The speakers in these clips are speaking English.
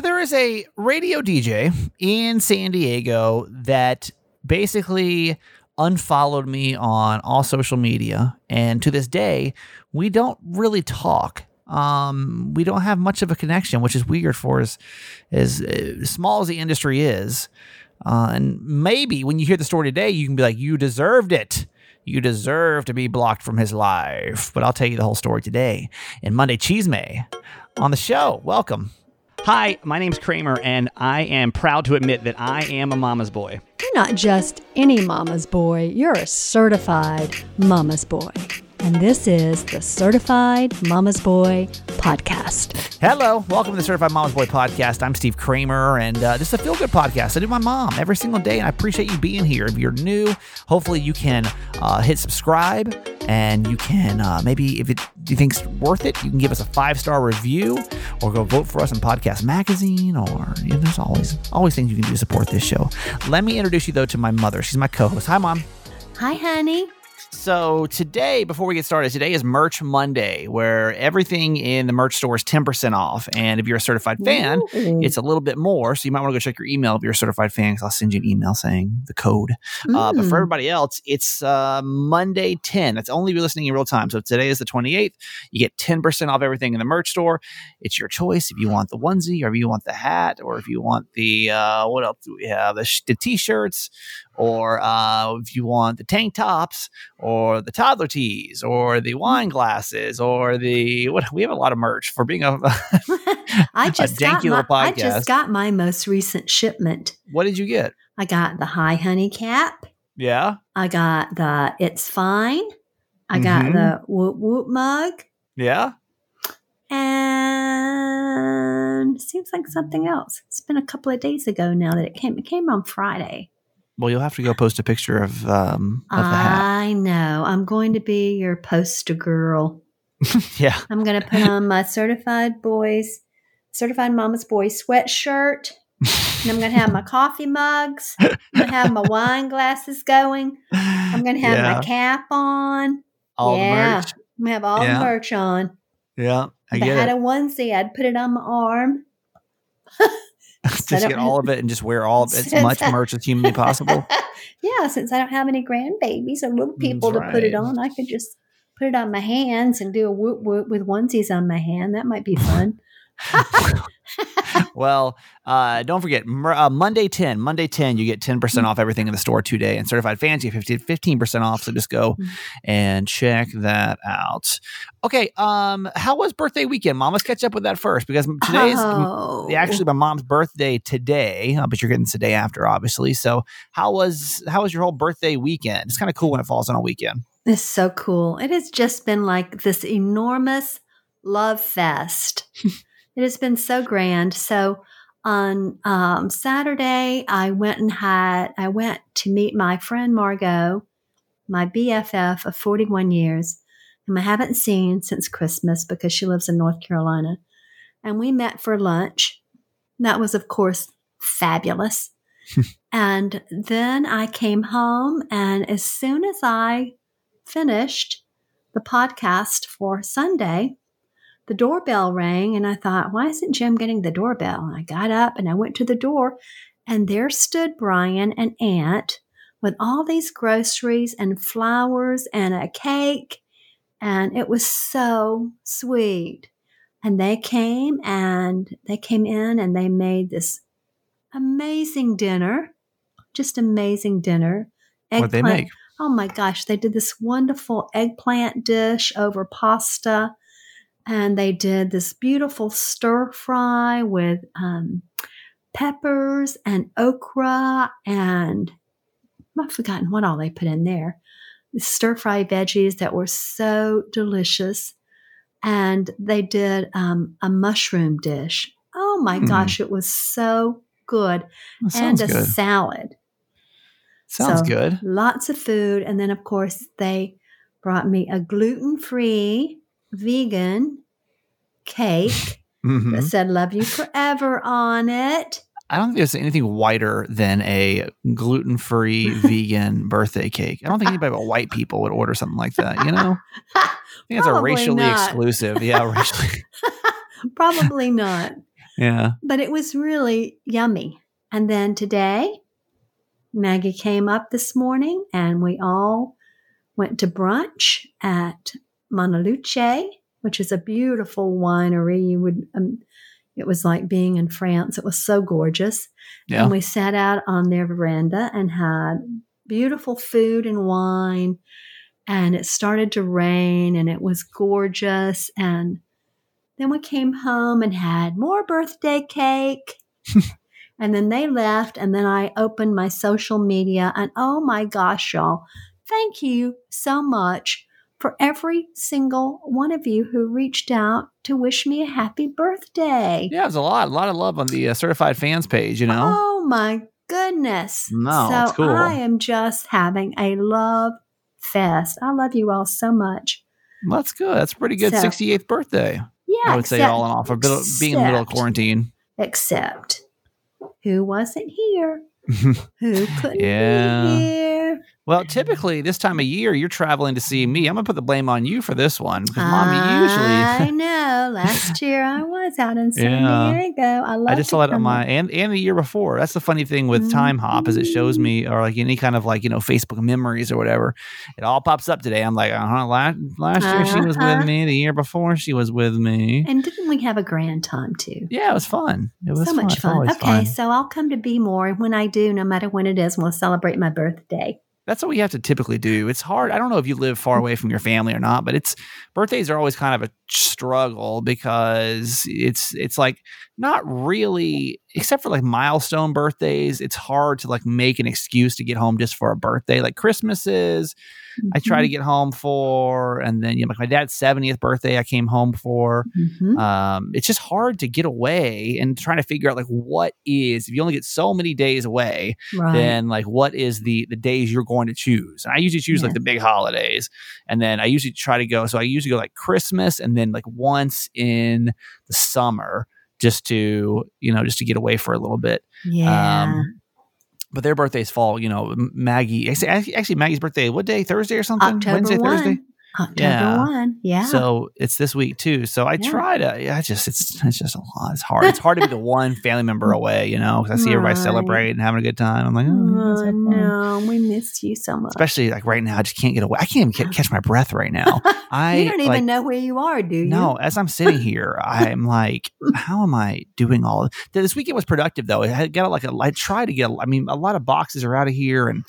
so there is a radio DJ in San Diego that basically unfollowed me on all social media, and to this day, we don't really talk. Um, we don't have much of a connection, which is weird for as as, as small as the industry is. Uh, and maybe when you hear the story today, you can be like, "You deserved it." You deserve to be blocked from his life. But I'll tell you the whole story today in Monday Chisme on the show. Welcome. Hi, my name's Kramer, and I am proud to admit that I am a mama's boy. You're not just any mama's boy, you're a certified mama's boy. And this is the Certified Mama's Boy Podcast. Hello, welcome to the Certified Mama's Boy Podcast. I'm Steve Kramer, and uh, this is a feel good podcast. I do my mom every single day, and I appreciate you being here. If you're new, hopefully you can uh, hit subscribe, and you can uh, maybe, if it, you think it's worth it, you can give us a five star review, or go vote for us in Podcast Magazine, or you know, there's always always things you can do to support this show. Let me introduce you though to my mother. She's my co-host. Hi, mom. Hi, honey. So today, before we get started, today is Merch Monday, where everything in the merch store is 10% off. And if you're a certified fan, Ooh. it's a little bit more. So you might want to go check your email if you're a certified fan, because I'll send you an email saying the code. Uh, but for Mm. everybody else, it's uh, Monday 10. That's only if you're listening in real time. So today is the 28th. You get 10% off everything in the merch store. It's your choice if you want the onesie, or if you want the hat, or if you want the, uh, what else do we have? The, sh- the t shirts, or uh, if you want the tank tops, or the toddler tees, or the wine glasses, or the, what? We have a lot of merch for being a, I just got my, I just got my most recent shipment. what did you get? I got the high Honey cap. Yeah. I got the It's Fine. I got the Whoop Whoop mug. Yeah. And it seems like something else. It's been a couple of days ago now that it came. It came on Friday. Well, you'll have to go post a picture of um of the hat. I know. I'm going to be your poster girl. Yeah. I'm going to put on my certified boys, certified mama's boy sweatshirt. And I'm going to have my coffee mugs. I'm going to have my wine glasses going. I'm going to have yeah. my cap on. all yeah. the merch. I'm going to have all Yeah. the merch on. Yeah, I if I had it. a onesie, I'd put it on my arm. just get all of it and just wear all of it, as much I- merch as humanly possible. yeah, since I don't have any grandbabies or little mm, people That's to put it on, I could just put it on my hands and do a whoop whoop with onesies on my hand. That might be fun. well, uh, don't forget uh, Monday ten. Monday ten, you get ten Mm. percent off everything in the store today, and certified fans you get 15 percent off. So just go Mm. and check that out. Okay, um, how was birthday weekend, Mom? Let's catch up with that first because today's oh, actually my mom's birthday today, uh, but you're getting this the day after, obviously. So how was how was your whole birthday weekend? It's kind of cool when it falls on a weekend. It's so cool. It has just been like this enormous love fest. it has been so grand. So on um, Saturday, I went and had I went to meet my friend Margot, my BFF of 41 years, whom I haven't seen since Christmas because she lives in North Carolina, and we met for lunch. That was, of course, fabulous. and then I came home, and as soon as I finished the podcast for Sunday, the doorbell rang and I thought, why isn't Jim getting the doorbell? And I got up and I went to the door and there stood Brian and Aunt with all these groceries and flowers and a cake. And it was so sweet. And they came and they came in and they made this amazing dinner, just amazing dinner. What they make? Oh my gosh, they did this wonderful eggplant dish over pasta. And they did this beautiful stir fry with um, peppers and okra and I've forgotten what all they put in there. The stir fry veggies that were so delicious. And they did um, a mushroom dish. Oh my Mm. gosh, it was so good. And a good. salad. Sounds so- good. Lots of food. And then, of course, they brought me a gluten free vegan cake Mhm. that said love you forever on it. I don't think there's anything whiter than a gluten-free vegan birthday cake. I don't think anybody but white people would order something like that. You know, I think it's a racially not. exclusive. Yeah, racially. Probably not. Yeah. but it was really yummy. And then today, Maggie came up this morning and we all went to brunch at Monteluce, which is a beautiful winery. You would, um, it was like being in France. It was so gorgeous. Yeah. And we sat out on their veranda and had beautiful food and wine. And it started to rain and it was gorgeous. And then we came home and had more birthday cake. and then they left. And then I opened my social media. And oh my gosh, y'all, thank you so much for every single one of you who reached out to wish me a happy birthday. Yeah, there's a lot, a lot of love on the uh, certified fans page. You know. Oh my goodness. No, so cool. I am just having a love fest. I love you all so much. That's good. That's a pretty good So- 68th birthday. Yeah. I would say except- all in all for being in the middle of quarantine. Except who wasn't here? Who couldn't Yeah. be here? Well, typically this time of year you're traveling to see me. I'm gonna put the blame on you for this one because mommy usually. I know. Last year I was out in San Yeah. Diego. I love I just saw it on my and and the year before. That's the funny thing with Timehop is it shows me or like any kind of like you know Facebook memories or whatever. It all pops up today. I'm like, uh huh. Last last year she was Uh-huh. with me. The year before she was with me. And didn't we have a grand time too? Yeah, it was fun. It was so much fun. Okay, fun. so I'll come to Baltimore. And when I do, no matter when it is, we'll celebrate my birthday. That's what we have to typically do. It's hard. I don't know if you live far away from your family or not, but it's birthdays are always kind of a struggle because it's it's like not really except for like milestone birthdays, it's hard to like make an excuse to get home just for a birthday. Like Christmases, I try to Mm-hmm. get home for and then you know like my dad's 70th birthday I came home for. Mhm. Um, it's just hard to get away and trying to figure out like what is if you only get so many days away, right. then like what is the the days you're going to choose and i usually choose like the big holidays and then i usually try to go so i usually go like christmas and then like once in the summer just to you know just to get away for a little bit yeah. um but their birthdays fall you know maggie actually, actually maggie's birthday what day thursday or something October wednesday 1. thursday October Yeah. 1. Yeah. so it's this week too. So I Yeah. try to. I just it's it's just a lot. It's hard. It's hard to be the one family member away. You know, because I see everybody Right. celebrating and having a good time. I'm like, oh, oh, no, we miss you so much. especially like right now, I just can't get away. I can't even catch my breath right now. I you don't even like, know where you are, do you? No, as I'm sitting here, I'm like, how am I doing all of this? Weekend was productive though. I got like a, I tried to get. I mean, a lot of boxes are out of here, and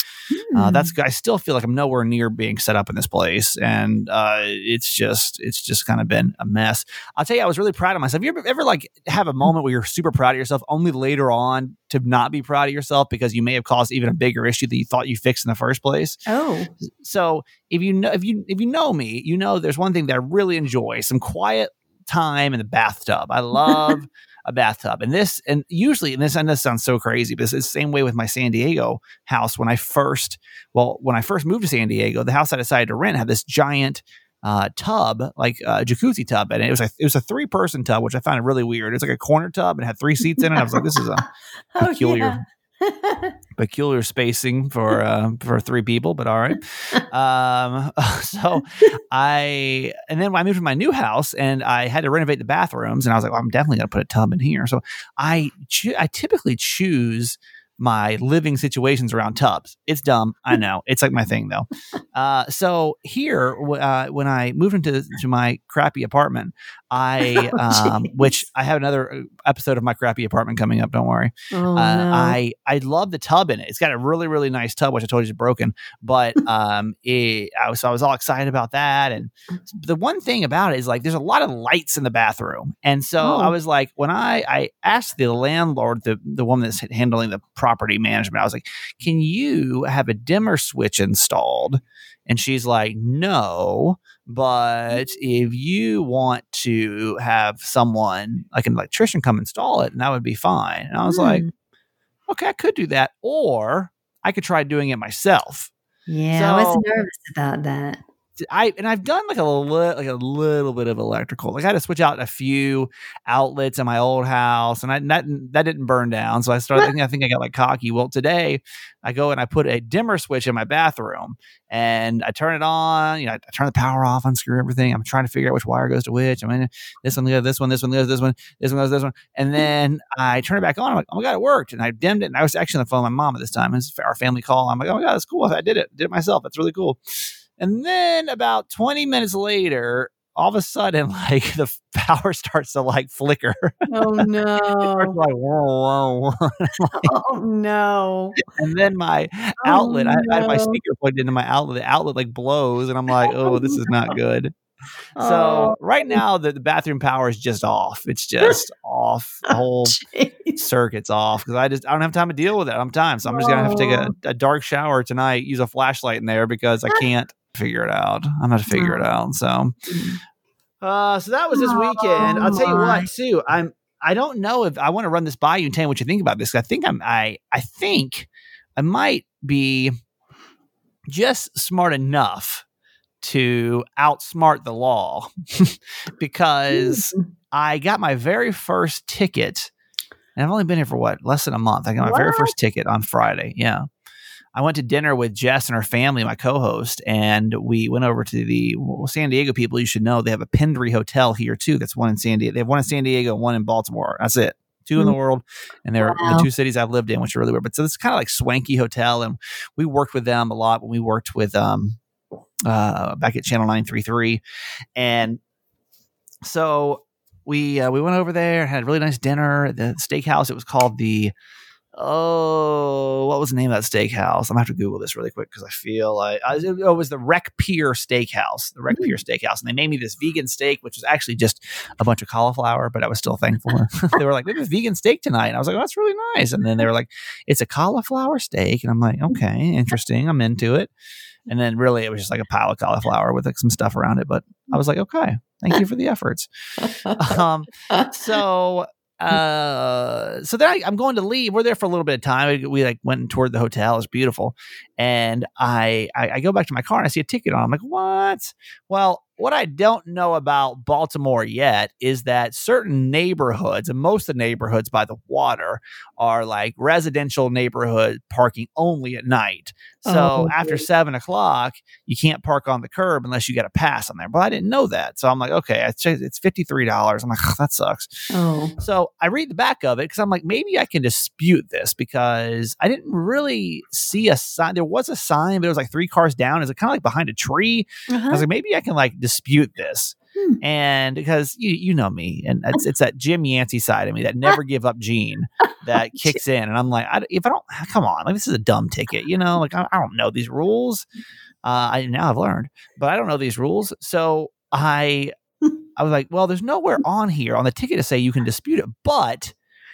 uh, Hmm. that's. I still feel like I'm nowhere near being set up in this place, and uh, it's just, it's just kind of been a mess. I'll tell you, I was really proud of myself. You ever, ever like have a moment where you're super proud of yourself, only later on to not be proud of yourself because you may have caused even a bigger issue that you thought you fixed in the first place? Oh, so if you know if you if you know me, you know there's one thing that I really enjoy: some quiet time in the bathtub. I love a bathtub, and this and usually, and this and this sounds so crazy, but it's the same way with my San Diego house. When I first, well, when I first moved to San Diego, the house I decided to rent had this giant. Uh, tub like a jacuzzi tub, and it was a it was a three person tub, which I found really weird. It was like a corner tub and had three seats in it. I was like, this is a oh Peculiar. yeah. peculiar spacing for uh, for three people, but all right. Um, so I and then when I moved to my new house and I had to renovate the bathrooms, and I was like, well, I'm definitely gonna put a tub in here. So I I typically choose my living situations around tubs. It's dumb, I know. It's like my thing though. Uh, so here, uh, when I moved into to my crappy apartment, I Oh, um, which I have another uh, episode of my crappy apartment coming up. Don't worry. Oh, Uh, no. I I love the tub in it. It's got a really really nice tub, which I told you is broken. But um, it, I was so I was all excited about that. And the one thing about it is like there's a lot of lights in the bathroom, and so Oh. I was like, when I I asked the landlord, the the woman that's handling the property management, I was like, can you have a dimmer switch installed? And she's like, no, but if you want to have someone like an electrician come install it, and that would be fine. And I was like, Hmm. okay, I could do that, or I could try doing it myself. yeah, I was nervous about that. I and I've done like a little like a little bit of electrical. Like I had to switch out a few outlets in my old house, and I that that didn't burn down. So I started thinking I think I got like cocky. Well, today I go and I put a dimmer switch in my bathroom, and I turn it on. You know, I turn the power off, unscrew everything. I'm trying to figure out which wire goes to which. I mean, this one goes this one, this one goes this one, this one goes this one, and hmm. then I turn it back on. I'm like, oh my god, it worked, and I dimmed it. And I was actually on the phone with my mom at this time. It's our family call. I'm like, oh my god, that's cool. I did it, did it myself. That's really cool. And then about 20 minutes later, all of a sudden, like the power starts to like flicker. Oh no! like whoa, whoa. Oh, oh no! And then my oh, outlet, no. I, had my speaker plugged into my outlet. The outlet like blows, and I'm like, oh, this is not oh, good. Oh. So right now the, the bathroom power is just off. It's just off. The oh, whole circuit's off because I just I don't have time to deal with it. I'm time, so I'm just gonna have to take a, a dark shower tonight. Use a flashlight in there because I can't figure it out. I'm gonna figure it out. So, uh, so that was this weekend. I'll tell you what, too. I'm. I don't know if I want to run this by you and tell you what you think about this. I think I'm. I. I think I might be just smart enough to outsmart the law because. I got my very first ticket. And I've only been here for what less than a month. I got my what? very first ticket on Friday. Yeah. I went to dinner with Jess and her family, my co-host, and we went over to the well, San Diego people. You should know they have a Pendry Hotel here too. That's one in San Diego. They have one in San Diego and one in Baltimore. That's it. 2 mm-hmm. in the mm. world, and they're wow. the two cities I've lived in, which are really weird. But so it's kind of like swanky hotel, and we worked with them a lot when we worked with um uh back at Channel Nine Three Three, and so we uh, we went over there and had a really nice dinner. The steakhouse. It was called the oh, what was the name of that steakhouse? I'm gonna have to Google this really quick because I feel like oh, it was the Rec Pier Steakhouse, the Rec Pier mm. Steakhouse, and they made me this vegan steak, which was actually just a bunch of cauliflower, but I was still thankful. they were like, "We have a vegan steak tonight," and I was like, oh, "That's really nice." And then they were like, "It's a cauliflower steak," and I'm like, "Okay, interesting. I'm into it." And then really, it was just like a pile of cauliflower with like some stuff around it. But I was like, "Okay, thank you for the efforts." um, so uh, so then I, am going to leave. We're there for a little bit of time. We, like went toward the hotel. It's beautiful, and I, I, I go back to my car and I see a ticket on. I'm like, what? Well, what I don't know about Baltimore yet is that certain neighborhoods, and most of the neighborhoods by the water, are like residential neighborhood parking only at night. So oh, after seven o'clock, you can't park on the curb unless you get a pass on there. But I didn't know that. So I'm like, okay, it's, it's $53. I'm like, oh, that sucks. Oh. So I read the back of it because I'm like, maybe I can dispute this because I didn't really see a sign. There was a sign, but it was like three cars down. Is it kind of like behind a tree? Uh-huh. I was uh-huh. like, maybe I can like dispute this. Hmm. And because you you know me, and it's it's that Jim Yancey side of me that never give up gene that kicks in, and I'm like, I, if I don't come on, like this is a dumb ticket, you know, like I, I don't know these rules. Uh, I now I've learned, but I don't know these rules, so I I was like, well, there's nowhere on here on the ticket to say you can dispute it, but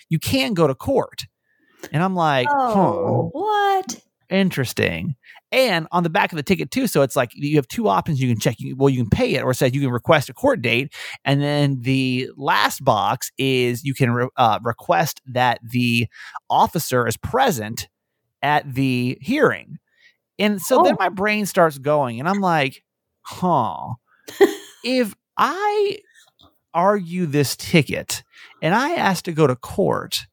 you can go to court. And I'm like, oh, huh, what? Interesting and on the back of the ticket too. So it's like you have two options you can check. Well, you can pay it, or it says you can request a court date, and then the last box is you can re- uh, request that the officer is present at the hearing. And so oh. then my brain starts going, and I'm like, huh, if I argue this ticket and I ask to go to court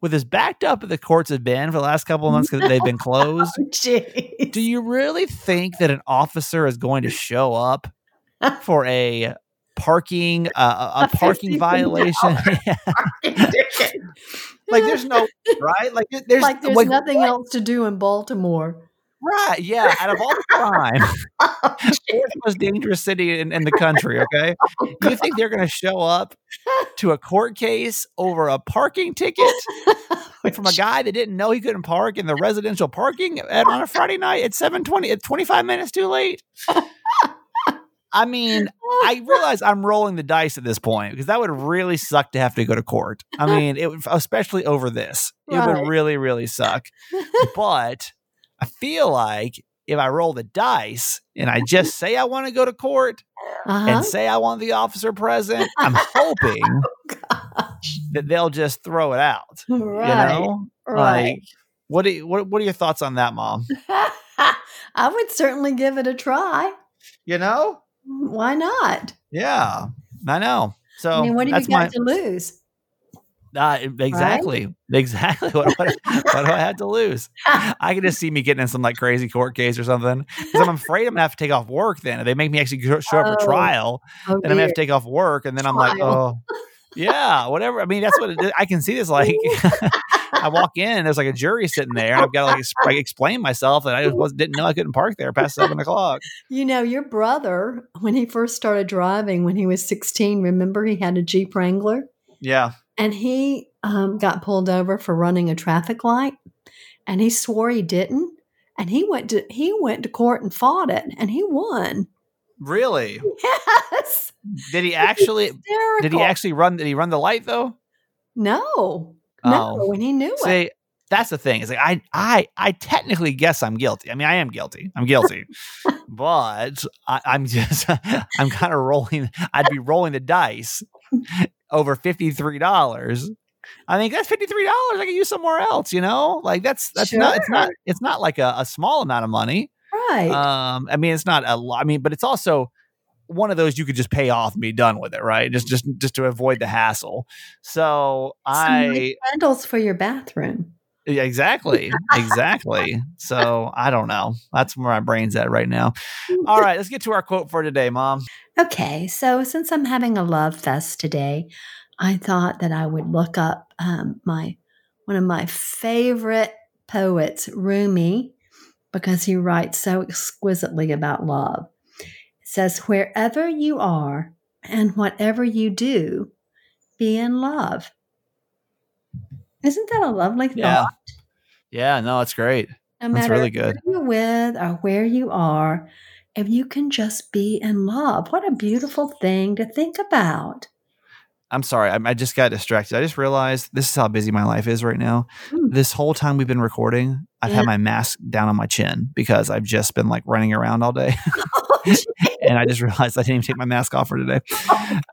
with as backed up the courts have been for the last couple of months because they've been closed, oh, do you really think that an officer is going to show up for a parking uh, a, parking violation? like there's no right like there's like there's like, nothing what? else to do in Baltimore. Right. Yeah. Out of all the crime, fourth most dangerous city in, in the country. Okay. Oh, you think they're going to show up to a court case over a parking ticket from a guy that didn't know he couldn't park in the residential parking at, on a Friday night at 720 at 25 minutes too late? I mean, I realize I'm rolling the dice at this point because that would really suck to have to go to court. I mean, it would, especially over this. It would really, really suck. But I feel like if I roll the dice and I just say I want to go to court uh-huh. and say I want the officer present, I'm hoping oh, that they'll just throw it out. Right. You know? Right. Like what do you, what what are your thoughts on that, mom? I would certainly give it a try. You know? Why not? Yeah, I know. So I mean, what do you got my to lose? Uh, exactly exactly what, what, what do I have to lose? I can just see me getting in some like crazy court case or something because I'm afraid I'm gonna have to take off work. Then if they make me actually show up Oh, for trial, Oh, then I'm gonna have to take off work, and then I'm like, oh, yeah, whatever. I mean, that's what. I can see this. Like, I walk in, there's like a jury sitting there, and I've got to like, like explain myself that I just didn't know I couldn't park there past seven o'clock. You know, your brother, when he first started driving when he was 16, remember he had a Jeep Wrangler? Yeah, And he um, got pulled over for running a traffic light. And he swore he didn't. And he went to he went to court and fought it, and he won. really? Yes, Did he actually? Did he actually run? Did he run the light though? No, no, Oh. and he knew it. See, that's the thing. It's like I, I, I technically guess I'm guilty. I mean, I am guilty. I'm guilty, but I, I'm just, I'm kind of rolling. I'd be rolling the dice over fifty three dollars. I think that's fifty three dollars I can use somewhere else. You know, like that's that's not. It's not. It's not like a, a small amount of money. Right. Um, I mean, it's not a lot. I mean, but it's also one of those you could just pay off and be done with it, right? Just, just, just to avoid the hassle. So Some I. candles for your bathroom. Exactly. Exactly. so I don't know. That's where my brain's at right now. All right, let's get to our quote for today, Mom. Okay, so since I'm having a love fest today, I thought that I would look up um, my one of my favorite poets, Rumi, because he writes so exquisitely about love. It says, "Wherever you are and whatever you do, be in love." Isn't that a lovely thought? Yeah. Yeah, no, it's great. No That's matter really good. who you're with or where you are, if you can just be in love, what a beautiful thing to think about. I'm sorry. I, I just got distracted. I just realized this is how busy my life is right now. Hmm. This whole time we've been recording, I've Yeah. had my mask down on my chin because I've just been like running around all day. and I just realized I didn't even take my mask off for today.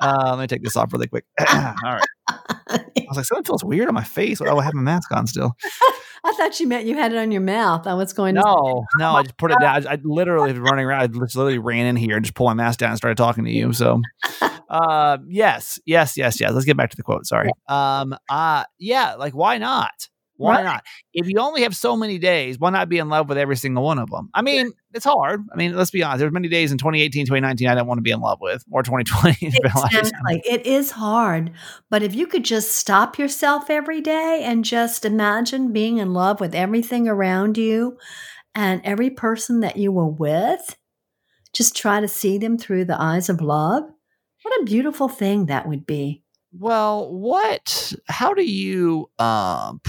Uh, let me take this off really quick. all right. I was like, something feels weird on my face. Oh, I have my mask on still. I thought you meant you had it on your mouth. I was going to No, no, I just put it down. I, I literally running around. I just literally ran in here and just pulled my mask down and started talking to you. So, uh, yes, yes, yes, yes. Let's get back to the quote. Sorry. Um, uh, yeah, like why not? Why Right. not? If you only have so many days, why not be in love with every single one of them? I mean, it's hard. I mean, let's be honest. There's many days in 2018, 2019 I don't want to be in love with, or 2020. It's been a lot of time. Exactly. It is hard. But if you could just stop yourself every day and just imagine being in love with everything around you and every person that you were with, just try to see them through the eyes of love. What a beautiful thing that would be. Well, what? How do you? Um,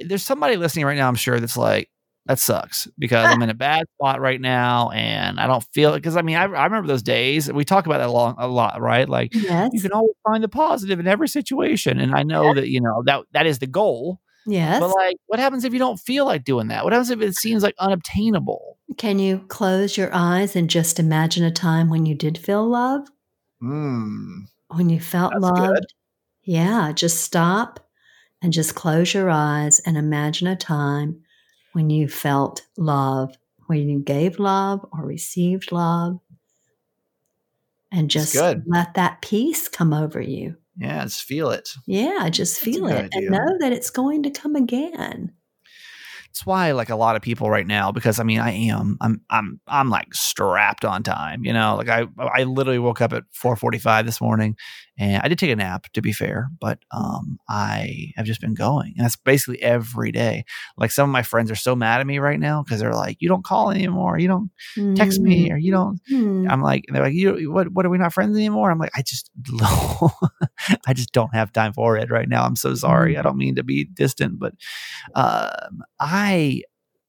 there's somebody listening right now. I'm sure that's like that sucks because I'm in a bad spot right now, and I don't feel it. Because I mean, I, I remember those days. We talk about that a, long, a lot, right? Like Yes. you can always find the positive in every situation, and I know that you know that that is the goal. Yes. But like, what happens if you don't feel like doing that? What happens if it seems like unobtainable? Can you close your eyes and just imagine a time when you did feel love? Hmm. When you felt That's loved? good. Yeah, just stop and just close your eyes and imagine a time when you felt love, when you gave love or received love. And just let that peace come over you. Yeah, just feel it. Yeah, just feel it idea. and know that it's going to come again. It's why like a lot of people right now because I mean I am I'm I'm I'm like strapped on time you know? Like I I literally woke up at 4:45 this morning and I did take a nap to be fair but um I have just been going and that's basically every day. Like some of my friends are so mad at me right now because they're like you don't call anymore you don't text me or you don't Mhm. I'm like they're like you what what are we not friends anymore? I'm like I just I just don't have time for it right now I'm so sorry I don't mean to be distant but um I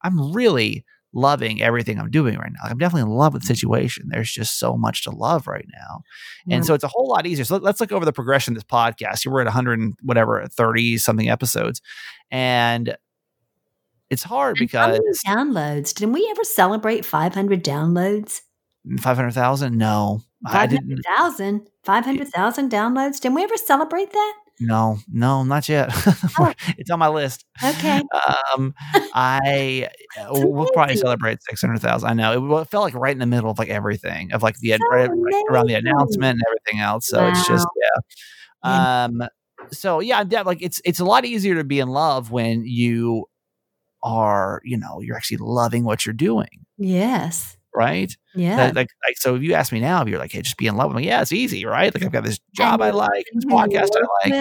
I'm really loving everything I'm doing right now. Like, I'm definitely in love with the mm-hmm. situation. There's just so much to love right now. And so it's a whole lot easier. So let, us look over the progression of this podcast. We're at 100 and whatever 30 something episodes. And it's hard And because downloads? Didn't we ever celebrate 500 downloads? Mm, 500,000 no. I didn't 500,000 500,000 downloads. Didn't we ever celebrate that? No, no, not yet. Oh. it's on my list. Okay. Um, I uh, we'll probably celebrate six hundred thousand. I know it, it felt like right in the middle of like everything of like the So right, right around the announcement and everything else. So it's just yeah. Um. So yeah, I'm like it's it's a lot easier to be in love when you are you know you're actually loving what you're doing, Yes. Right? Yeah. Like, like, like, so if you ask me now, if you're like, hey, just be in love with me, yeah, it's easy, right? Like I've got this job I like, this podcast I like,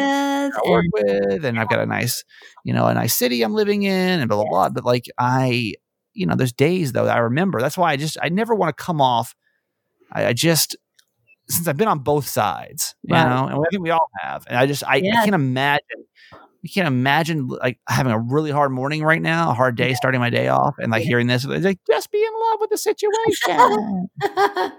I work with, and I've got a nice, you know, a nice city I'm living in, and blah blah blah. But like I, you know, there's days though that I remember. That's why I just I never want to come off. I, I just since I've been on both sides, you Right. know, and I think we all have, and I just I, I can't imagine. I can't imagine like having a really hard morning right now, a hard day starting my day off, and like Yeah. hearing this. It's like just be in love with the situation.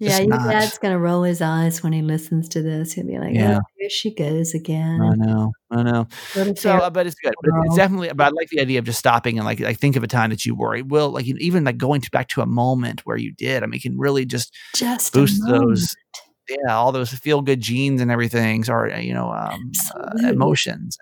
yeah, your not. dad's gonna roll his eyes when he listens to this. He'll be like, Yeah. "Oh, here she goes again." I know, I know. So, uh, but it's good. But it's, definitely. But I like the idea of just stopping and like, like think of a time that you were. It will like even like going to back to a moment where you did. I mean, can really just just boost those. Yeah, all those feel good genes and everything. Or uh, you know, um, uh, emotions.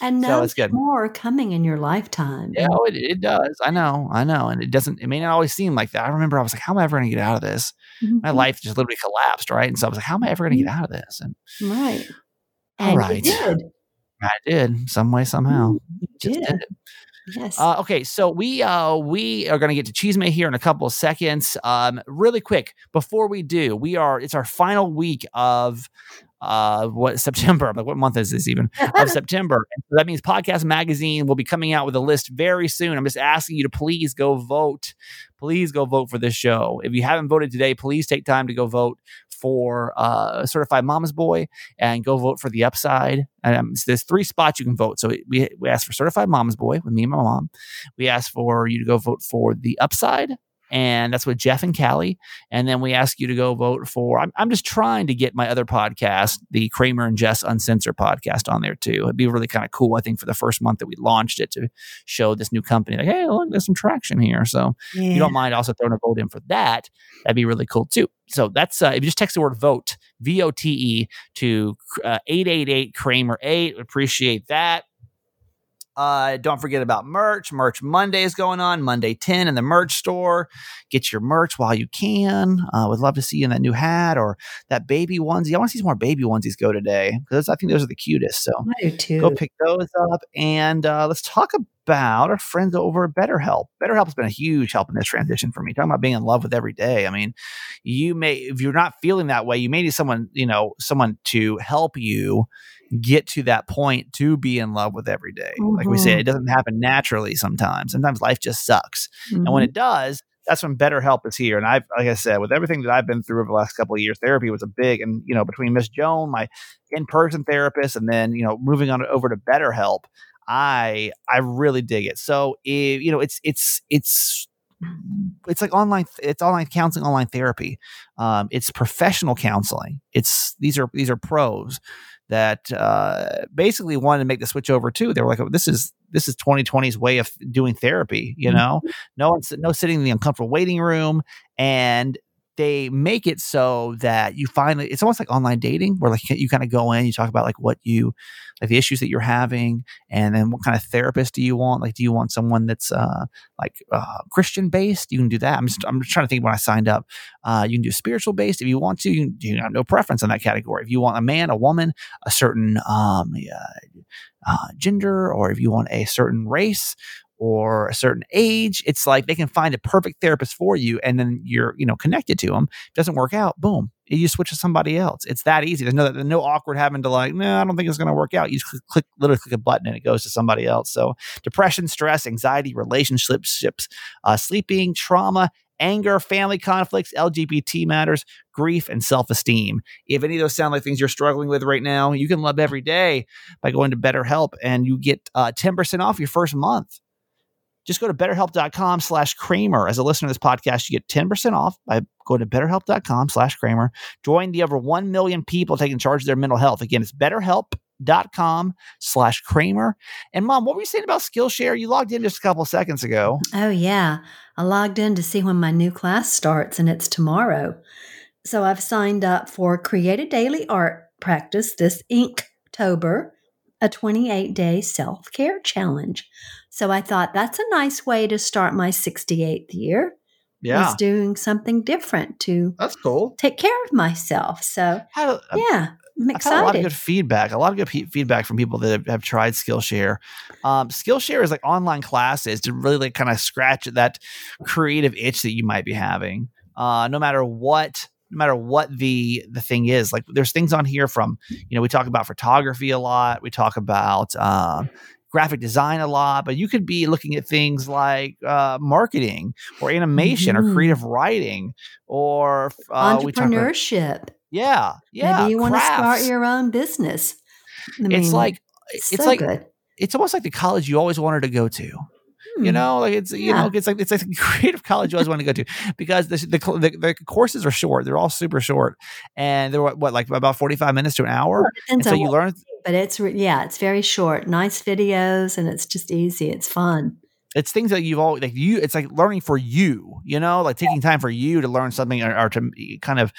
and so no it's more coming in your lifetime. Yeah, oh, it, it does. I know, I know, and it doesn't. It may not always seem like that. I remember I was like, "How am I ever going to get out of this?" My Mhm. life just literally collapsed, right? And so I was like, "How am I ever going to get out of this?" And right. All And right. you did. I did, some way, somehow. You Just did. did. Yes. Uh, okay, so we uh, we are going to get to Chisme here in a couple of seconds. Um, really quick before we do, we are it's our final week of uh, what September? I'm like, what month is this even? Of September. And so that means Podcast Magazine will be coming out with a list very soon. I'm just asking you to please go vote. Please go vote for this show. If you haven't voted today, please take time to go vote for uh, Certified Mama's Boy and go vote for the Upside. Um, so there's three spots you can vote. So we we asked for Certified Mama's Boy with me and my mom. We asked for you to go vote for the Upside. And that's with Jeff and Callie. And then we ask you to go vote for. I'm, I'm just trying to get my other podcast, the Kramer and Jess Uncensored podcast, on there too. It'd be really kind of cool, I think, for the first month that we launched it to show this new company, like, hey, look, there's some traction here. So if you don't mind also throwing a vote in for that, that'd be really cool too. So that's uh, if you just text the word vote, V O T E, to uh, 888 Kramer 8. Appreciate that. Uh, don't forget about merch. Merch Monday is going on, Monday 10 in the merch store. Get your merch while you can. Uh, would love to see you in that new hat or that baby onesie. I want to see some more baby onesies go today because I think those are the cutest. So I do too. go pick those up and uh, let's talk about our friends over at BetterHelp. BetterHelp has been a huge help in this transition for me. Talking about being in love with every day. I mean, you may if you're not feeling that way, you may need someone you know someone to help you get to that point to be in love with every day. Like we say, Mhm. it doesn't happen naturally sometimes. Sometimes life just sucks. And when Mhm. it does, that's when BetterHelp is here. And I've, like I said, with everything that I've been through over the last couple of years, therapy was a big, and you know, between Miss Joan, my in-person therapist, and then you know, moving on over to BetterHelp, I I really dig it. So, if, you know, it's it's it's it's like online it's online counseling online therapy. Um, it's professional counseling. It's these are these are pros that uh, basically wanted to make the switch over too. They were like oh, this is this is 2020's way of doing therapy you know? No one's no sitting in the uncomfortable waiting room. And they make it so that you finally it's almost like online dating where like you kind of go in you talk about like what you like the issues that you're having and then what kind of therapist do you want? Like do you want someone that's uh like uh christian based you can do that. I'm just i'm just trying to think when i signed up. Uh you can do spiritual based if you want to. You, you have no preference in that category. If you want a man a woman a certain um uh, uh, gender or if you want a certain race or a certain age it's like they can find a perfect therapist for you and then you're you know connected to them It doesn't work out boom you switch to somebody else. It's that easy. There's no there's no awkward having to like no i don't think it's going to work out. You just click, click literally click a button and it goes to somebody else. So depression stress anxiety relationships uh, sleeping trauma anger family conflicts lgbt matters grief and self-esteem. If any of those sound like things you're struggling with right now you can love every day by going to betterhelp and you get uh, 10% off your first month just go to betterhelp.com slash kramer as a listener to this podcast you get 10% off by going to betterhelp.com slash kramer join the over 1 million people taking charge of their mental health again it's betterhelp.com slash kramer and mom what were you saying about skillshare you logged in just a couple seconds ago Oh, yeah. I logged in to see when my new class starts, and it's tomorrow. So I've signed up for Create a Daily Art Practice, this Inktober, a 28 day self care challenge. So I thought that's a nice way to start my 68th year. Yeah. Was doing something different to That's cool. take care of myself. So a- yeah, I'm I've had a lot of good feedback. A lot of good pe- feedback from people that have, have tried Skillshare. Um, Skillshare is like online classes to really like kind of scratch that creative itch that you might be having. Uh, no matter what, no matter what the the thing is, like there's things on here from you know we talk about photography a lot. We talk about um, graphic design a lot, but you could be looking at things like uh, marketing or animation or Mhm. creative writing or uh, talk about Entrepreneurship. yeah yeah Maybe you want to start your own business. I it's like it's it's so like good. it's almost like the college you always wanted to go to. You Hmm. know, like it's you know, it's like it's like the creative college you always want to go to because the the, the the courses are short. They're all super short, and they're what, what like about forty five minutes to an hour. Well, And so you learn. but it's yeah, it's very short. Nice videos, and it's just easy. It's fun. It's things that you've all like you. It's like learning for you. You know, like taking time for you to learn something or, or to kind of,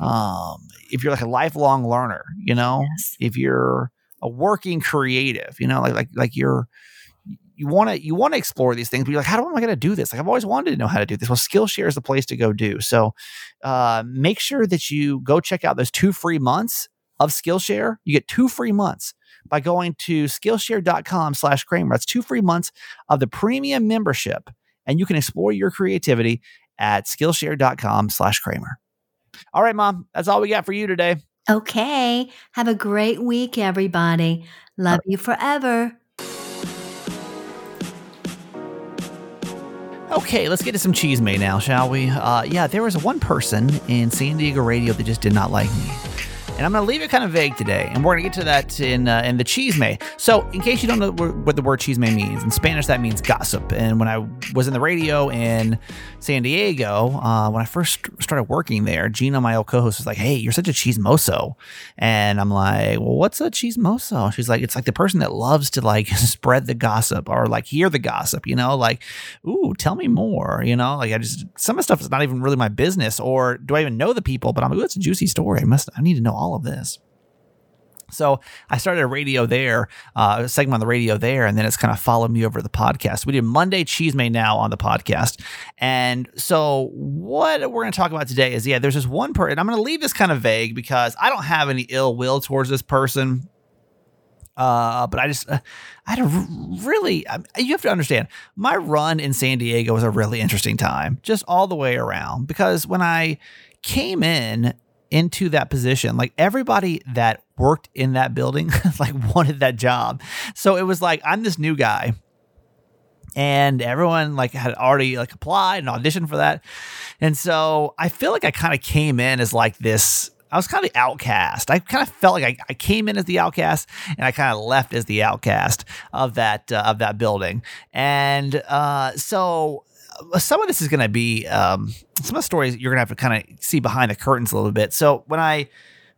um, if you're like a lifelong learner. You know, Yes. if you're a working creative, you know, like like like you're you want to you want to explore these things, but you're like, how am I going to do this? Like I've always wanted to know how to do this. Well, Skillshare is the place to go do. So uh, make sure that you go check out those two free months of Skillshare. You get two free months by going to Skillshare.com slash Kramer. That's two free months of the premium membership, and you can explore your creativity at Skillshare.com slash Kramer. All right, mom, that's all we got for you today. Okay. Have a great week, everybody. Love you forever. Okay, let's get to some chisme now, shall we? Uh, yeah, there was one person in San Diego radio that just did not like me. And I'm going to leave it kind of vague today, and we're going to get to that in uh, in the chisme. So, in case you don't know what the word chisme means, in Spanish that means gossip. And when I was in the radio in San Diego, uh, when I first started working there, Gina, my old co-host, was like, "Hey, you're such a cheese chismoso," and I'm like, "Well, what's a cheese chismoso?" She's like, "It's like the person that loves to like spread the gossip or like hear the gossip, you know, like, ooh, tell me more, you know, like I just some of the stuff is not even really my business, or do I even know the people? But I'm like, oh, it's a juicy story. I must, I need to know all of this." So I started a radio there, uh, a segment on the radio there, and then it's kind of followed me over to the podcast. We did Monday Chisme Now on the podcast. And so what we're going to talk about today is, yeah, there's this one person, I'm going to leave this kind of vague because I don't have any ill will towards this person. Uh, but I just, uh, I had a really, I you have to understand, my run in San Diego was a really interesting time, just all the way around. Because when I came in into that position, like everybody that worked in that building, like wanted that job. So it was like, I'm this new guy and everyone like had already like applied and auditioned for that. And so I feel like I kind of came in as like this I was kind of the outcast. I kind of felt like I, I came in as the outcast and I kind of left as the outcast of that uh, of that building. And uh, so some of this is going to be um, some of the stories you're going to have to kind of see behind the curtains a little bit. So when I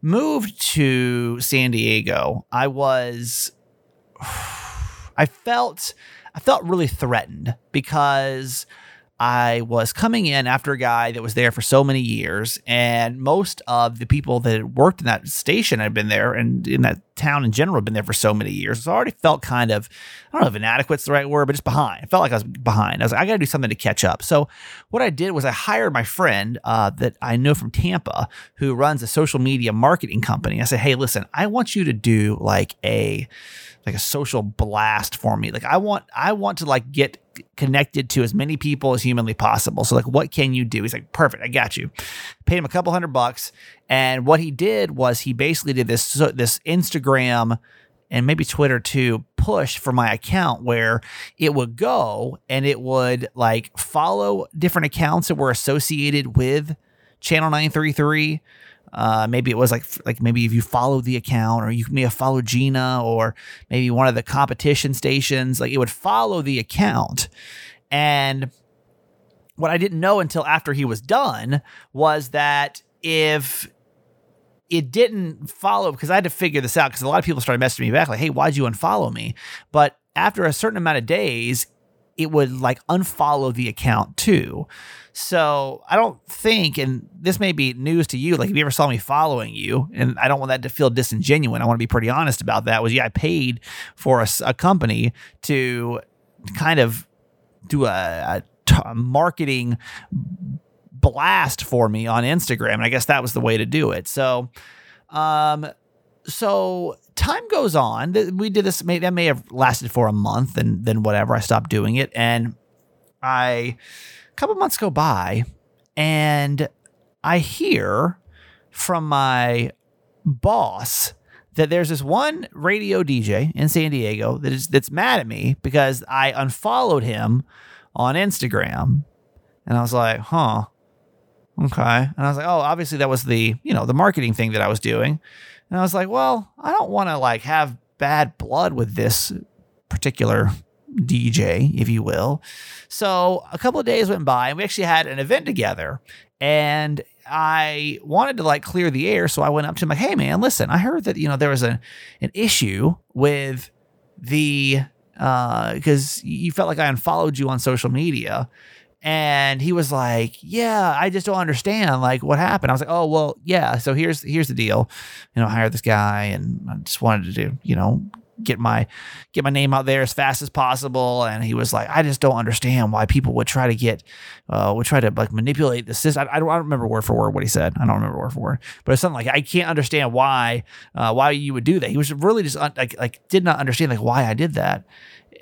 moved to San Diego, I was I felt I felt really threatened because I was coming in after a guy that was there for so many years, and most of the people that worked in that station had been there, and in that town in general had been there for so many years. So I already felt kind of, I don't know if inadequate's the right word, but just behind. I felt like I was behind. I was like, I got to do something to catch up. So what I did was I hired my friend uh, that I know from Tampa, who runs a social media marketing company. I said, Hey, listen, I want you to do like a like a social blast for me. Like I want I want to like get connected to as many people as humanly possible. So like what can you do? He's like, "Perfect, I got you." Paid him a couple hundred bucks, and what he did was he basically did this so, this Instagram and maybe Twitter too push for my account where it would go and it would like follow different accounts that were associated with Channel 933 uh, maybe it was like like maybe if you followed the account or you may have followed Gina or maybe one of the competition stations like it would follow the account. And what I didn't know until after he was done was that if it didn't follow because I had to figure this out because a lot of people started messaging me back like hey why'd you unfollow me? But after a certain amount of days it would like unfollow the account too. So I don't think, and this may be news to you, like if you ever saw me following you, and I don't want that to feel disingenuous, I want to be pretty honest about that. Was yeah, I paid for a, a company to kind of do a, a t- marketing blast for me on Instagram, and I guess that was the way to do it. So, um, so time goes on. We did this. That may have lasted for a month, and then whatever. I stopped doing it, and I a couple months go by, and I hear from my boss that there's this one radio DJ in San Diego that is that's mad at me because I unfollowed him on Instagram. And I was like, huh. Okay. And I was like, oh, obviously that was the, you know, the marketing thing that I was doing. And I was like, well, I don't want to like have bad blood with this particular DJ, if you will. So a couple of days went by and we actually had an event together. And I wanted to like clear the air. So I went up to him like, hey man, listen, I heard that, you know, there was a, an issue with the because uh, you felt like I unfollowed you on social media. And he was like, "Yeah, I just don't understand like what happened." I was like, "Oh, well, yeah. So here's here's the deal. You know, I hired this guy, and I just wanted to, you know, get my get my name out there as fast as possible. And he was like, I just don't understand why people would try to get uh, would try to like manipulate the system. I, I, don't, I don't remember word for word what he said. I don't remember word for word, but it's something like I can't understand why uh, why you would do that. He was really just un- like like did not understand like why I did that.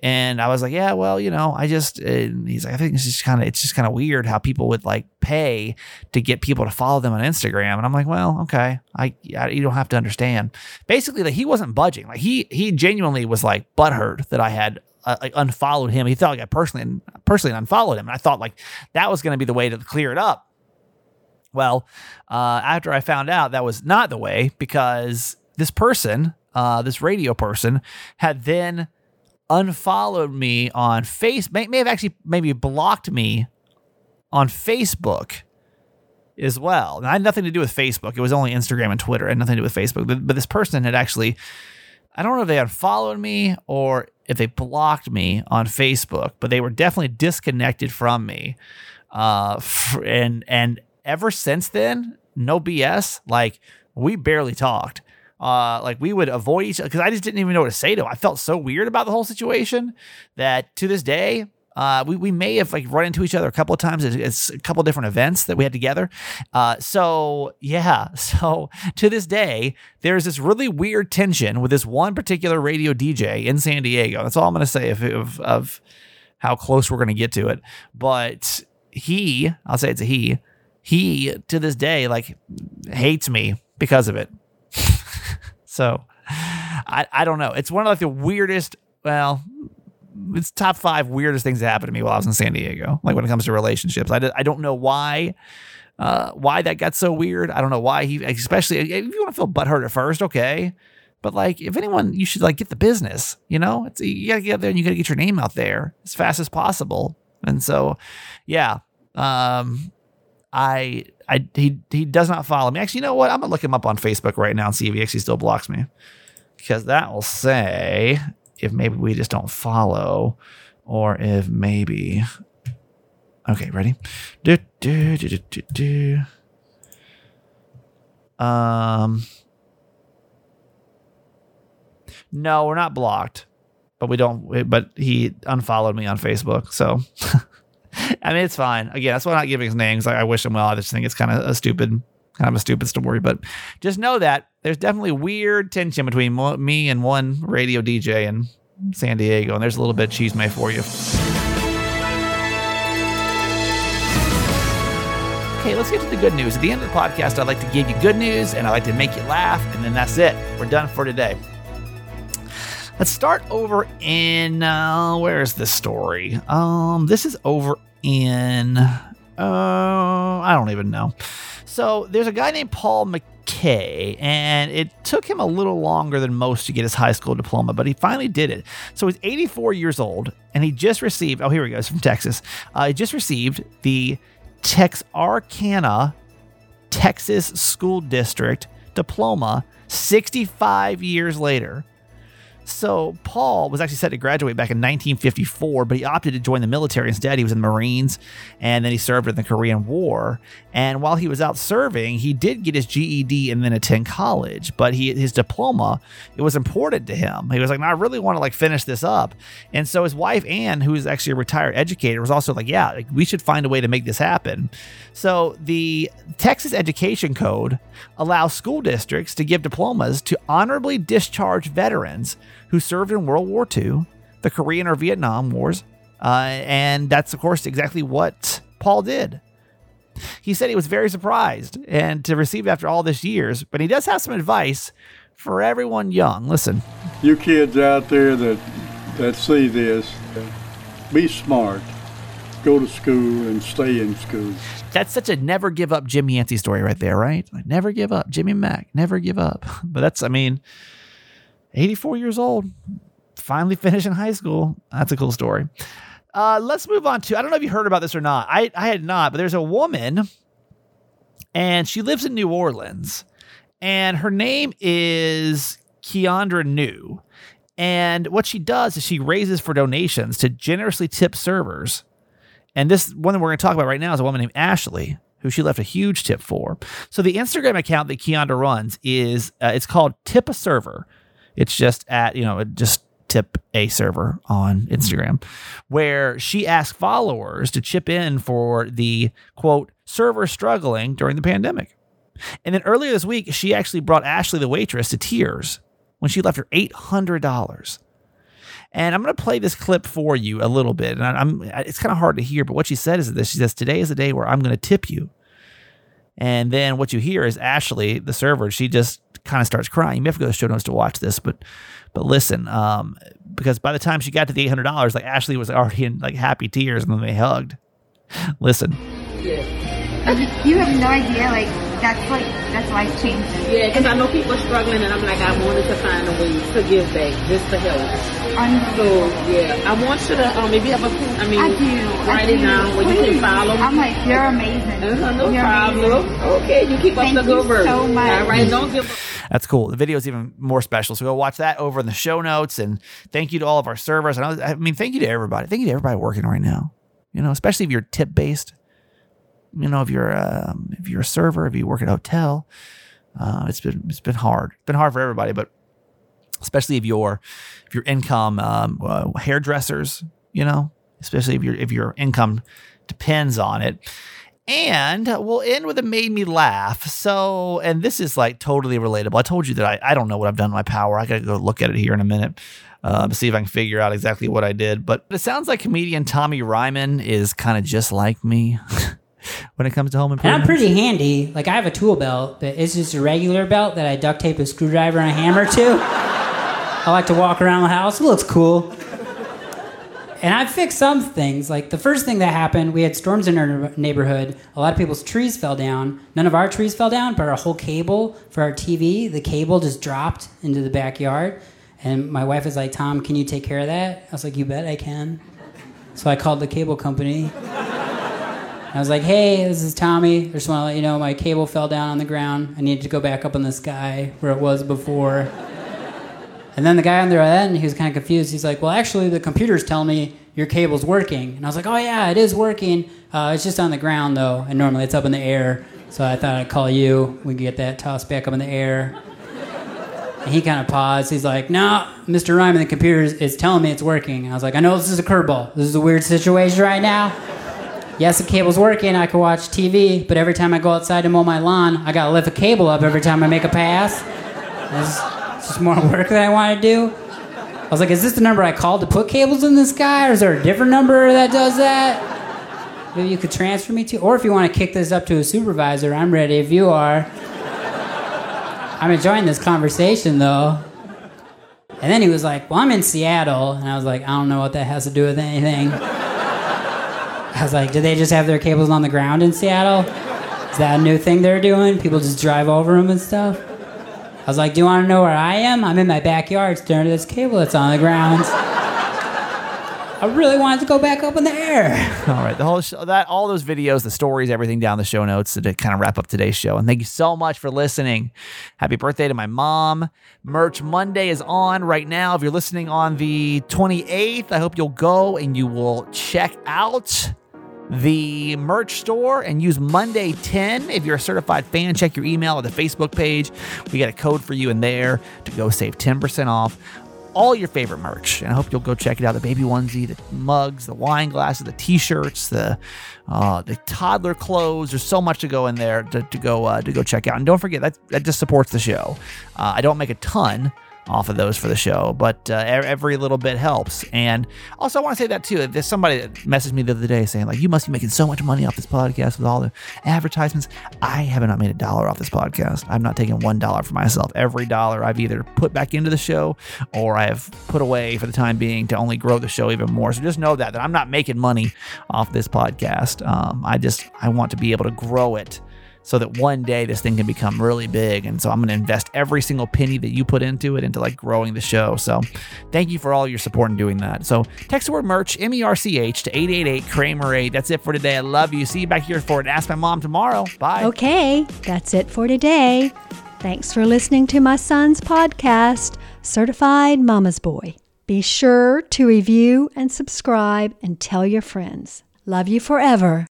And I was like, yeah, well, you know, I just, and he's like, I think it's just kind of, it's just kind of weird how people would like pay to get people to follow them on Instagram. And I'm like, well, okay, I, I you don't have to understand. Basically, that like, he wasn't budging. Like he, he genuinely was like butthurt that I had uh, like unfollowed him. He thought like I personally, personally unfollowed him. And I thought like that was going to be the way to clear it up. Well, uh, after I found out that was not the way because this person, uh, this radio person, had then unfollowed me on face may, may have actually maybe blocked me on Facebook as well. And I had nothing to do with Facebook. It was only Instagram and Twitter. It had nothing to do with Facebook. But, but this person had actually, I don't know if they unfollowed me or if they blocked me on Facebook, but they were definitely disconnected from me. Uh, and and ever since then, no BS. Like we barely talked. Uh, like we would avoid each because I just didn't even know what to say to him. I felt so weird about the whole situation that to this day, uh, we, we may have like run into each other a couple of times. It's, a couple different events that we had together. Uh, so yeah, so to this day, there's this really weird tension with this one particular radio DJ in San Diego. That's all I'm going to say of, of, of how close we're going to get to it. But he, I'll say it's a he, he to this day like hates me because of it. So I, I don't know. It's one of like the weirdest, well, it's top five weirdest things that happened to me while I was in San Diego. Like when it comes to relationships, I, I don't know why, uh, why that got so weird. I don't know why he, especially if you want to feel butthurt at first, okay. But like, if anyone, you should like get the business. You know, it's you gotta get out there and you gotta get your name out there as fast as possible. And so, yeah, um, I I he he does not follow me. Actually, you know what? I'm gonna look him up on Facebook right now and see if he actually still blocks me, because that will say if maybe we just don't follow, or if maybe. Okay, ready? Do do do do do do. Um. No, we're not blocked, but we don't. But he unfollowed me on Facebook, so. I mean, it's fine. Again, that's why I'm not giving his names. I wish him well. I just think it's kind of a stupid, kind of a stupid story. But just know that there's definitely weird tension between me and one radio DJ in San Diego, and there's a little bit of chisme for you. Okay, let's get to the good news. At the end of the podcast, I'd like to give you good news and I like to make you laugh, and then that's it. We're done for today. Let's start over in uh, where is this story? Um, this is over in uh, I don't even know. So there's a guy named Paul McKay, and it took him a little longer than most to get his high school diploma, but he finally did it. So he's 84 years old, and he just received. Oh, here he goes from Texas. Uh, he just received the Texarkana, Texas School District diploma 65 years later. So Paul was actually set to graduate back in 1954, but he opted to join the military instead. He was in the Marines, and then he served in the Korean War. And while he was out serving, he did get his GED and then attend college. But he his diploma it was important to him. He was like, "No, I really want to like finish this up." And so his wife Anne, who is actually a retired educator, was also like, "Yeah, like, we should find a way to make this happen." So the Texas Education Code allows school districts to give diplomas to honorably discharged veterans who served in World War II, the Korean or Vietnam Wars, uh, and that's of course exactly what Paul did. He said he was very surprised and to receive after all this years, but he does have some advice for everyone young. Listen, you kids out there that that see this, be smart. Go to school and stay in school. That's such a never give up Jim Yancey story right there, right? Like, never give up. Jimmy Mack, never give up. But that's, I mean, 84 years old, finally finishing high school. That's a cool story. Uh, let's move on to I don't know if you heard about this or not. I, I had not, but there's a woman and she lives in New Orleans and her name is Keandra New. And what she does is she raises for donations to generously tip servers. And this one that we're going to talk about right now is a woman named Ashley, who she left a huge tip for. So the Instagram account that Keandra runs is uh, it's called Tip a Server. It's just at you know just tip a server on hmm. Instagram, where she asked followers to chip in for the quote server struggling during the pandemic. And then earlier this week, she actually brought Ashley the waitress to tears when she left her eight hundred dollars. And I'm going to play this clip for you a little bit. And I'm it's kind of hard to hear, but what she said is this: she says, "Today is the day where I'm going to tip you." And then what you hear is Ashley, the server, she just kind of starts crying. You may have to go to the show notes to watch this, but but listen, um, because by the time she got to the eight hundred dollars, like Ashley was already in like happy tears, and then they hugged. listen. You have no idea, like that's like that's life changing. Yeah, because I know people are struggling, and I'm like, I wanted to find a way to give back, just to help. i So yeah, I want you to um, maybe have a, I mean, I do. write I it do. down where you can follow. I'm like, you're amazing. Uh-huh, no You're problem. amazing. Okay, you keep Thank up the good you work. so much. All right, don't give up. That's cool. The video is even more special. So go watch that over in the show notes. And thank you to all of our servers. And I, mean, thank you to everybody. Thank you to everybody working right now. You know, especially if you're tip based. You know, if you're um, if you're a server, if you work at a hotel, uh, it's been it's been hard. It's been hard for everybody, but especially if your if your income um, uh, hairdressers, you know, especially if your if your income depends on it. And we'll end with a made me laugh. So, and this is like totally relatable. I told you that I, I don't know what I've done my power. I got to go look at it here in a minute uh, to see if I can figure out exactly what I did. But it sounds like comedian Tommy Ryman is kind of just like me when it comes to home And improvement. I'm pretty handy. Like I have a tool belt, but it's just a regular belt that I duct tape a screwdriver and a hammer to. I like to walk around the house. It looks cool. And I've fixed some things. Like the first thing that happened, we had storms in our neighborhood. A lot of people's trees fell down. None of our trees fell down, but our whole cable for our TV, the cable just dropped into the backyard. And my wife was like, Tom, can you take care of that? I was like, You bet I can. So I called the cable company. I was like, hey, this is Tommy. I just want to let you know my cable fell down on the ground. I needed to go back up in the sky where it was before. And then the guy on the other end, he was kind of confused. He's like, well, actually, the computer's telling me your cable's working. And I was like, oh, yeah, it is working. Uh, it's just on the ground, though. And normally it's up in the air. So I thought I'd call you. We can get that tossed back up in the air. And he kind of paused. He's like, no, Mr. Ryman, the computer is, is telling me it's working. And I was like, I know this is a curveball. This is a weird situation right now. Yes, the cable's working. I can watch TV, but every time I go outside to mow my lawn, I gotta lift a cable up every time I make a pass. Just more work that I want to do. I was like, is this the number I called to put cables in the sky, or is there a different number that does that? Maybe you could transfer me to, or if you want to kick this up to a supervisor, I'm ready if you are. I'm enjoying this conversation though. And then he was like, well, I'm in Seattle, and I was like, I don't know what that has to do with anything. I was like, do they just have their cables on the ground in Seattle? Is that a new thing they're doing? People just drive over them and stuff? I was like, do you want to know where I am? I'm in my backyard staring at this cable that's on the ground. I really wanted to go back up in the air. All right, the whole show, that all those videos, the stories, everything down the show notes to kind of wrap up today's show. And thank you so much for listening. Happy birthday to my mom. Merch Monday is on right now. If you're listening on the 28th, I hope you'll go and you will check out the merch store and use Monday 10. If you're a certified fan, check your email or the Facebook page. We got a code for you in there to go save 10% off all your favorite merch. And I hope you'll go check it out. The baby onesie, the mugs, the wine glasses, the t-shirts, the uh, the toddler clothes. There's so much to go in there to, to go uh, to go check out. And don't forget that that just supports the show. Uh, I don't make a ton off of those for the show, but uh, every little bit helps. And also, I want to say that too. There's somebody that messaged me the other day saying like, "You must be making so much money off this podcast with all the advertisements." I have not made a dollar off this podcast. I'm not taking one dollar for myself. Every dollar I've either put back into the show or I have put away for the time being to only grow the show even more. So just know that that I'm not making money off this podcast. Um, I just I want to be able to grow it so that one day this thing can become really big. And so I'm going to invest every single penny that you put into it into like growing the show. So thank you for all your support in doing that. So text the word merch, M E R C H, to 888 Kramer 8. That's it for today. I love you. See you back here for it. Ask My Mom tomorrow. Bye. Okay, that's it for today. Thanks for listening to my son's podcast, Certified Mama's Boy. Be sure to review and subscribe and tell your friends. Love you forever.